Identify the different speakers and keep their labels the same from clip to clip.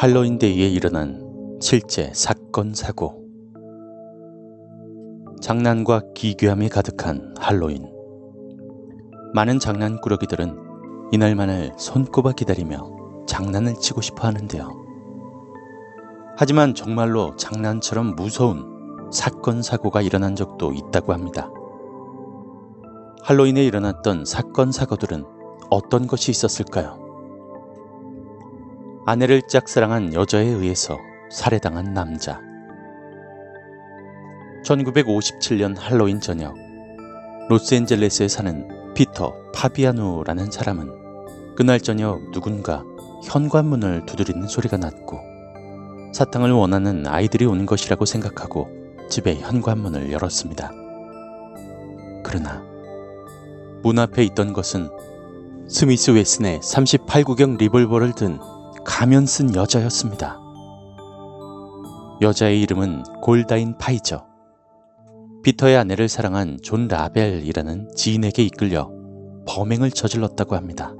Speaker 1: 할로윈데이에 일어난 실제 사건 사고. 장난과 기괴함이 가득한 할로윈. 많은 장난꾸러기들은 이날만을 손꼽아 기다리며 장난을 치고 싶어 하는데요. 하지만 정말로 장난처럼 무서운 사건 사고가 일어난 적도 있다고 합니다. 할로윈에 일어났던 사건 사고들은 어떤 것이 있었을까요? 아내를 짝사랑한 여자에 의해서 살해당한 남자. 1957년 할로윈 저녁, 로스앤젤레스에 사는 피터 파비아누라는 사람은 그날 저녁 누군가 현관문을 두드리는 소리가 났고 사탕을 원하는 아이들이 온 것이라고 생각하고 집의 현관문을 열었습니다. 그러나 문 앞에 있던 것은 스미스 웨슨의 38구경 리볼버를 든 가면 쓴 여자였습니다. 여자의 이름은 골다인 파이저. 피터의 아내를 사랑한 존 라벨이라는 지인에게 이끌려 범행을 저질렀다고 합니다.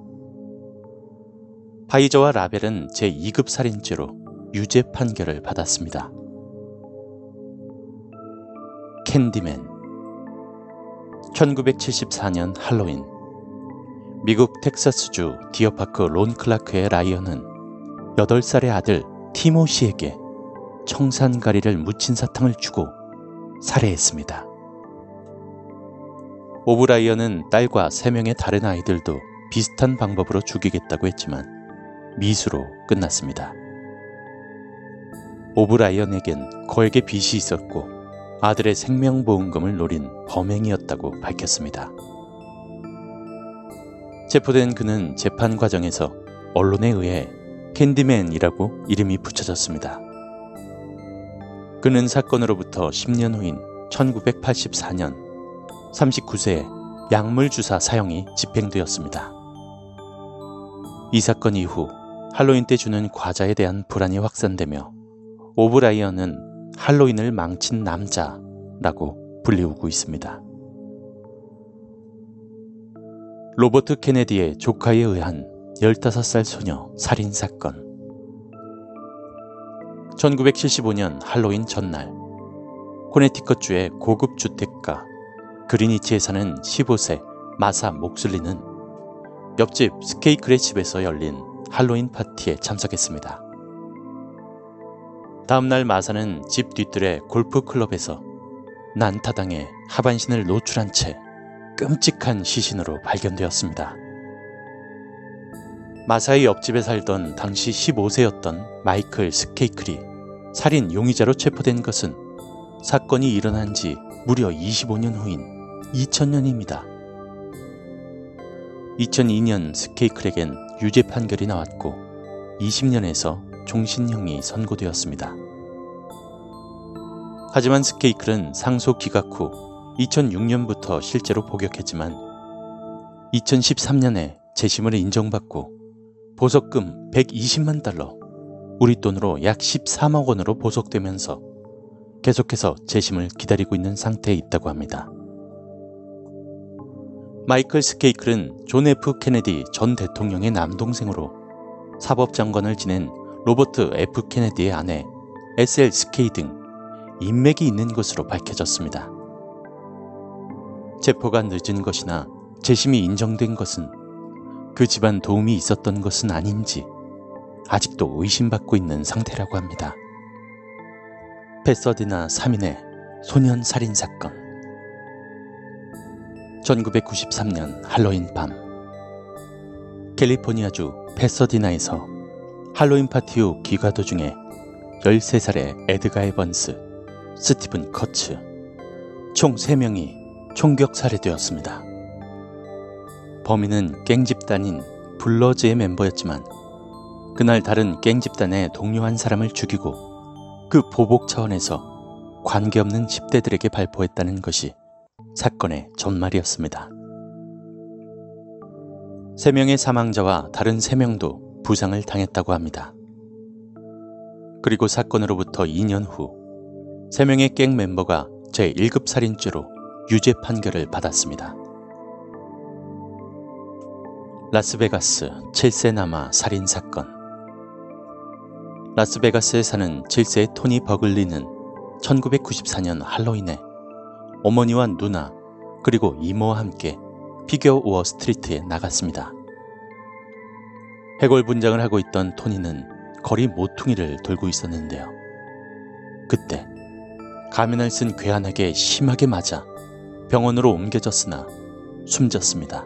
Speaker 1: 파이저와 라벨은 제2급 살인죄로 유죄 판결을 받았습니다. 캔디맨 1974년 할로윈 미국 텍사스주 디어파크 론 클라크 오브라이언은 8살의 아들 티모시에게 청산가리를 묻힌 사탕을 주고 살해했습니다. 오브라이언은 딸과 3명의 다른 아이들도 비슷한 방법으로 죽이겠다고 했지만 미수로 끝났습니다. 오브라이언에겐 거액의 빚이 있었고 아들의 생명보험금을 노린 범행이었다고 밝혔습니다. 체포된 그는 재판 과정에서 언론에 의해 캔디맨이라고 이름이 붙여졌습니다. 그는 사건으로부터 10년 후인 1984년 39세에 약물주사 사형이 집행되었습니다. 이 사건 이후 할로윈 때 주는 과자에 대한 불안이 확산되며 오브라이언은 할로윈을 망친 남자라고 불리우고 있습니다. 로버트 케네디의 조카에 의한 15살 소녀 살인 사건. 1975년 할로윈 전날, 코네티컷주의 고급 주택가 그리니치에 사는 15세 마사 목슬리는 옆집 스케이크의 집에서 열린 할로윈 파티에 참석했습니다. 다음날 마사는 집 뒤뜰의 골프 클럽에서 난타당해 하반신을 노출한 채 끔찍한 시신으로 발견되었습니다. 마사의 옆집에 살던 당시 15세였던 마이클 스케이클이 살인 용의자로 체포된 것은 사건이 일어난 지 무려 25년 후인 2000년입니다. 2002년 스케이클에겐 유죄 판결이 나왔고 20년에서 종신형이 선고되었습니다. 하지만 스케이클은 상소 기각 후 2006년부터 실제로 복역했지만 2013년에 재심을 인정받고 보석금 120만 달러, 우리 돈으로 약 13억 원으로 보석되면서 계속해서 재심을 기다리고 있는 상태에 있다고 합니다. 마이클 스케이클은 존 F 케네디 전 대통령의 남동생으로 사법장관을 지낸 로버트 F 케네디의 아내 에셀 스케이클 등 인맥이 있는 것으로 밝혀졌습니다. 체포가 늦은 것이나 재심이 인정된 것은 그 집안 도움이 있었던 것은 아닌지 아직도 의심받고 있는 상태라고 합니다. 페서디나 3인의 소년 살인 사건 1993년 할로윈 밤 캘리포니아주 페서디나에서 할로윈 파티 후 귀가 도중에 13살의 에드가 에번스, 스티븐 커츠 총 3명이 총격 살해되었습니다. 범인은 갱 집단인 블러즈의 멤버였지만 그날 다른 갱 집단의 동료 한 사람을 죽이고 그 보복 차원에서 관계없는 10대들에게 발포했다는 것이 사건의 전말이었습니다. 3명의 사망자와 다른 3명도 부상을 당했다고 합니다. 그리고 사건으로부터 2년 후 3명의 갱 멤버가 제1급 살인죄로 유죄 판결을 받았습니다. 라스베가스 7세 남아 살인 사건 라스베가스에 사는 7세의 토니 버글리는 1994년 할로윈에 어머니와 누나 그리고 이모와 함께 피겨 우어 스트리트에 나갔습니다. 해골 분장을 하고 있던 토니는 거리 모퉁이를 돌고 있었는데요. 그때 가면을 쓴 괴한에게 심하게 맞아 병원으로 옮겨졌으나 숨졌습니다.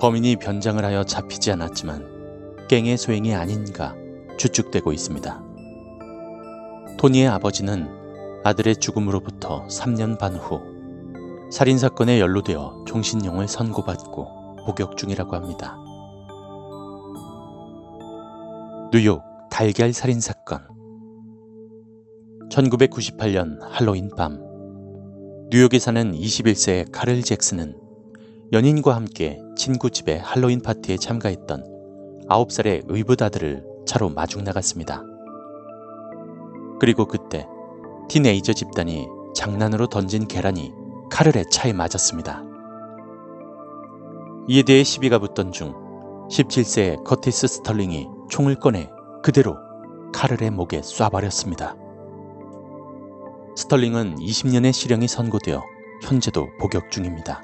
Speaker 1: 범인이 변장을 하여 잡히지 않았지만 갱의 소행이 아닌가 추측되고 있습니다. 토니의 아버지는 아들의 죽음으로부터 3년 반 후 살인사건에 연루되어 종신형을 선고받고 복역 중이라고 합니다. 뉴욕 달걀 살인사건 1998년 할로윈 밤 뉴욕에 사는 21세의 카를 잭슨은 연인과 함께 친구 집에 할로윈 파티에 참가했던 9살의 의붓 아들을 차로 마중 나갔습니다. 그리고 그때 티네이저 집단이 장난으로 던진 계란이 카를의 차에 맞았습니다. 이에 대해 시비가 붙던 중 17세의 커티스 스털링이 총을 꺼내 그대로 카를의 목에 쏴버렸습니다. 스털링은 20년의 실형이 선고되어 현재도 복역 중입니다.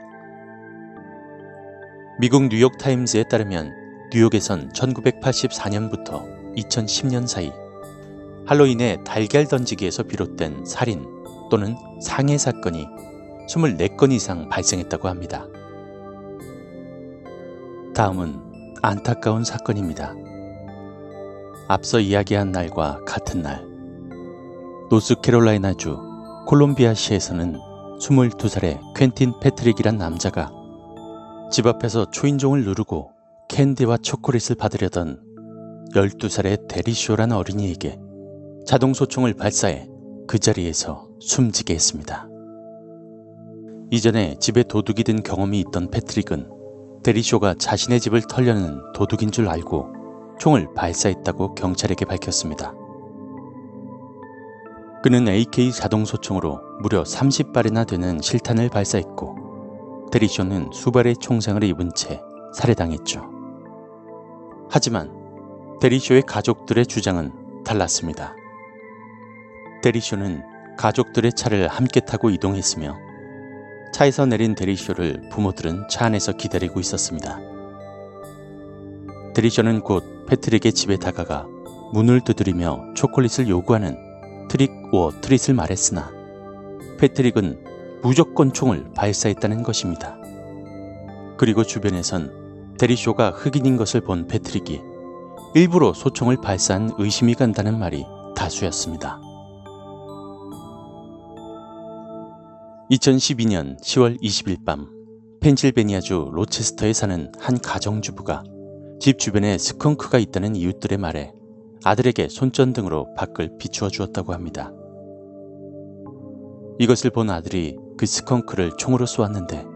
Speaker 1: 미국 뉴욕 타임즈에 따르면 뉴욕에선 1984년부터 2010년 사이 할로윈에 달걀 던지기에서 비롯된 살인 또는 상해 사건이 24건 이상 발생했다고 합니다. 다음은 안타까운 사건입니다. 앞서 이야기한 날과 같은 날, 노스캐롤라이나주 콜롬비아시에서는 22살의 퀸틴 패트릭이란 남자가 집 앞에서 초인종을 누르고 캔디와 초콜릿을 받으려던 12살의 데리쇼란 어린이에게 자동소총을 발사해 그 자리에서 숨지게 했습니다. 이전에 집에 도둑이 든 경험이 있던 패트릭은 데리쇼가 자신의 집을 털려는 도둑인 줄 알고 총을 발사했다고 경찰에게 밝혔습니다. 그는 AK 자동소총으로 무려 30발이나 되는 실탄을 발사했고 데리쇼는 수발의 총상을 입은 채 살해당했죠. 하지만 데리쇼의 가족들의 주장은 달랐습니다. 데리쇼는 가족들의 차를 함께 타고 이동했으며 차에서 내린 데리쇼를 부모들은 차 안에서 기다리고 있었습니다. 데리쇼는 곧 패트릭의 집에 다가가 문을 두드리며 초콜릿을 요구하는 trick or treat을 말했으나 패트릭은 무조건 총을 발사했다는 것입니다. 그리고 주변에선 데리쇼가 흑인인 것을 본 패트릭이 일부러 소총을 발사한 의심이 간다는 말이 다수였습니다. 2012년 10월 20일 밤 펜실베니아주 로체스터에 사는 한 가정주부가 집 주변에 스컹크가 있다는 이웃들의 말에 아들에게 손전등으로 밖을 비추어 주었다고 합니다. 이것을 본 아들이 그 스컹크를 총으로 쏘았는데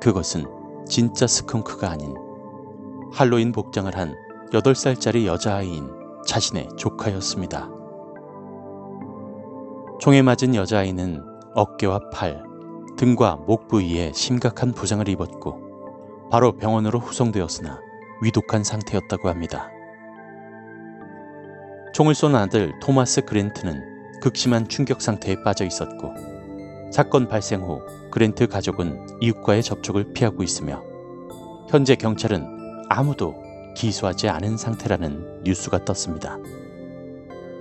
Speaker 1: 그것은 진짜 스컹크가 아닌 할로윈 복장을 한 8살짜리 여자아이인 자신의 조카였습니다. 총에 맞은 여자아이는 어깨와 팔, 등과 목 부위에 심각한 부상을 입었고 바로 병원으로 후송되었으나 위독한 상태였다고 합니다. 총을 쏜 아들 토마스 그랜트는 극심한 충격 상태에 빠져 있었고 사건 발생 후 그랜트 가족은 이웃과의 접촉을 피하고 있으며 현재 경찰은 아무도 기소하지 않은 상태라는 뉴스가 떴습니다.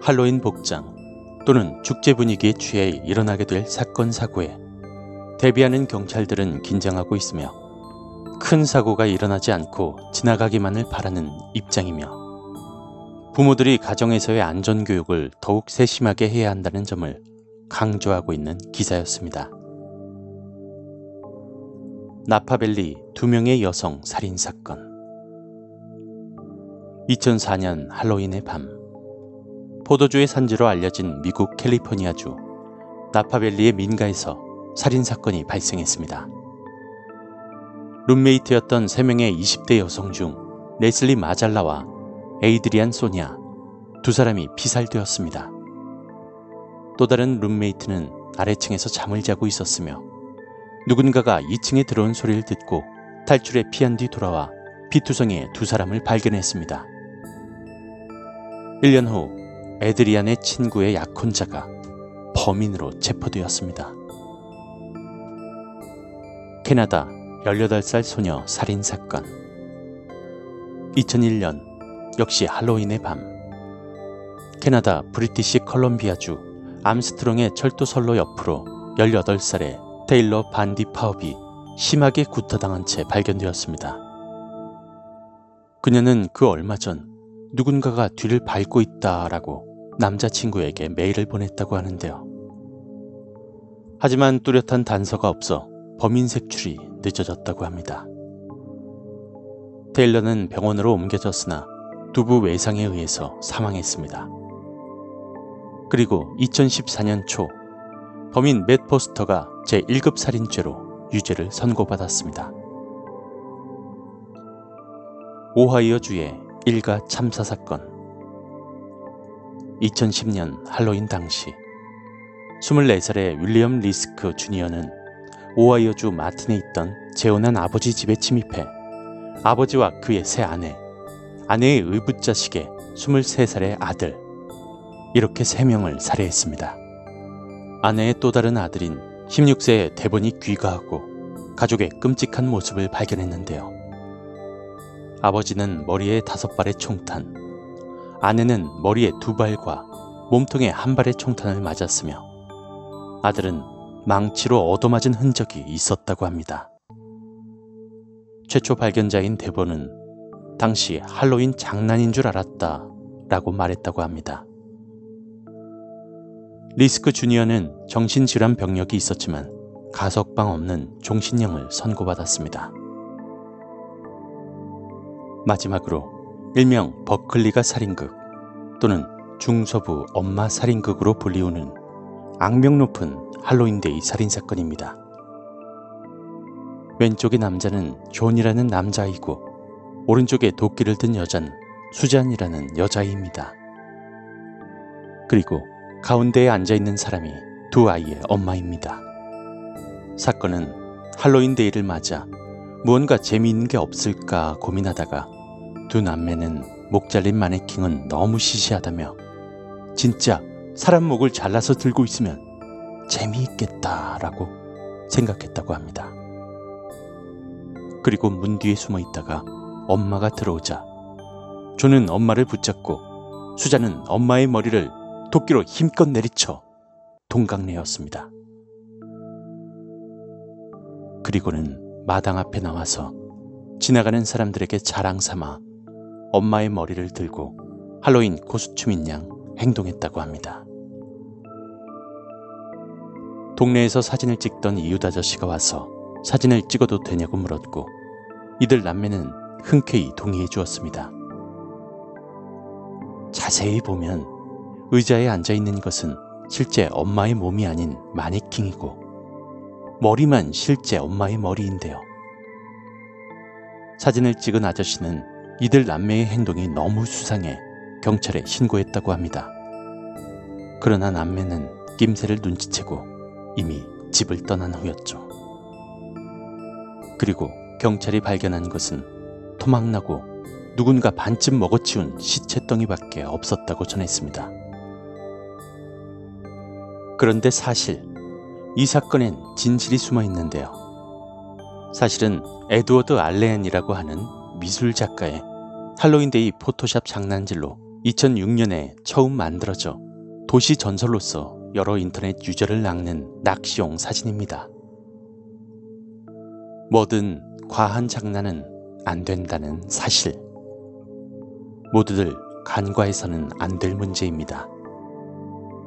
Speaker 1: 할로윈 복장, 또는 축제 분위기에 취해 일어나게 될 사건 사고에 대비하는 경찰들은 긴장하고 있으며 큰 사고가 일어나지 않고 지나가기만을 바라는 입장이며 부모들이 가정에서의 안전교육을 더욱 세심하게 해야 한다는 점을 강조하고 있는 기사였습니다. 나파벨리 두 명의 여성 살인 사건 2004년 할로윈의 밤 포도주의 산지로 알려진 미국 캘리포니아주 나파밸리의 민가에서 살인 사건이 발생했습니다. 룸메이트였던 3명의 20대 여성 중 레슬리 마잘라와 에이드리안 소니아 두 사람이 피살되었습니다. 또 다른 룸메이트는 아래층에서 잠을 자고 있었으며 누군가가 2층에 들어온 소리를 듣고 탈출에 피한 뒤 돌아와 피투성이의 두 사람을 발견했습니다. 1년 후 에드리안의 친구의 약혼자가 범인으로 체포되었습니다. 캐나다 18살 소녀 살인 사건. 2001년 역시 할로윈의 밤. 캐나다 브리티시 컬럼비아주 암스트롱의 철도선로 옆으로 18살의 테일러 반디 파업이 심하게 구타당한 채 발견되었습니다. 그녀는 그 얼마 전 누군가가 뒤를 밟고 있다라고 남자친구에게 메일을 보냈다고 하는데요. 하지만 뚜렷한 단서가 없어 범인 색출이 늦어졌다고 합니다. 테일러는 병원으로 옮겨졌으나 두부 외상에 의해서 사망했습니다. 그리고 2014년 초 범인 맷 포스터가 제1급 살인죄로 유죄를 선고받았습니다. 오하이오주의 일가 참사 사건 2010년 할로윈 당시 24살의 윌리엄 리스크 주니어는 오하이오주 마틴에 있던 재혼한 아버지 집에 침입해 아버지와 그의 새 아내, 아내의 의붓자식의 23살의 아들, 이렇게 3명을 살해했습니다. 아내의 또 다른 아들인 16세의 대본이 귀가하고 가족의 끔찍한 모습을 발견했는데요. 아버지는 머리에 다섯 발의 총탄, 아내는 머리에 두 발과 몸통에 한 발의 총탄을 맞았으며 아들은 망치로 얻어맞은 흔적이 있었다고 합니다. 최초 발견자인 대본은 당시 할로윈 장난인 줄 알았다 라고 말했다고 합니다. 리스크 주니어는 정신질환 병력이 있었지만 가석방 없는 종신형을 선고받았습니다. 마지막으로 일명 버클리가 살인극 또는 중서부 엄마 살인극으로 불리우는 악명 높은 할로윈데이 살인사건입니다. 왼쪽의 남자는 존이라는 남자이고 오른쪽에 도끼를 든 여자는 수잔이라는 여자입니다. 그리고 가운데에 앉아 있는 사람이 두 아이의 엄마입니다. 사건은 할로윈 데이를 맞아 무언가 재미있는 게 없을까 고민하다가 두 남매는 목 잘린 마네킹은 너무 시시하다며 진짜 사람 목을 잘라서 들고 있으면 재미있겠다라고 생각했다고 합니다. 그리고 문 뒤에 숨어 있다가 엄마가 들어오자 조는 엄마를 붙잡고 수자는 엄마의 머리를 도끼로 힘껏 내리쳐 동강내었습니다. 그리고는 마당 앞에 나와서 지나가는 사람들에게 자랑 삼아 엄마의 머리를 들고 할로윈 코스튬인 양 행동했다고 합니다. 동네에서 사진을 찍던 이웃 아저씨가 와서 사진을 찍어도 되냐고 물었고 이들 남매는 흔쾌히 동의해 주었습니다. 자세히 보면 의자에 앉아 있는 것은 실제 엄마의 몸이 아닌 마네킹이고 머리만 실제 엄마의 머리인데요. 사진을 찍은 아저씨는 이들 남매의 행동이 너무 수상해 경찰에 신고했다고 합니다. 그러나 남매는 낌새를 눈치채고 이미 집을 떠난 후였죠. 그리고 경찰이 발견한 것은 토막나고 누군가 반쯤 먹어치운 시체덩이밖에 없었다고 전했습니다. 그런데 사실 이 사건엔 진실이 숨어 있는데요. 사실은 에드워드 알렌이라고 하는 미술 작가의 할로윈데이 포토샵 장난질로 2006년에 처음 만들어져 도시 전설로서 여러 인터넷 유저를 낚는 낚시용 사진입니다. 뭐든 과한 장난은 안 된다는 사실. 모두들 간과해서는 안 될 문제입니다.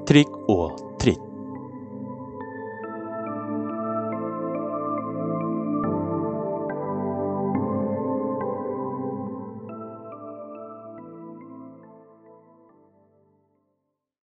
Speaker 1: 트릭 오어.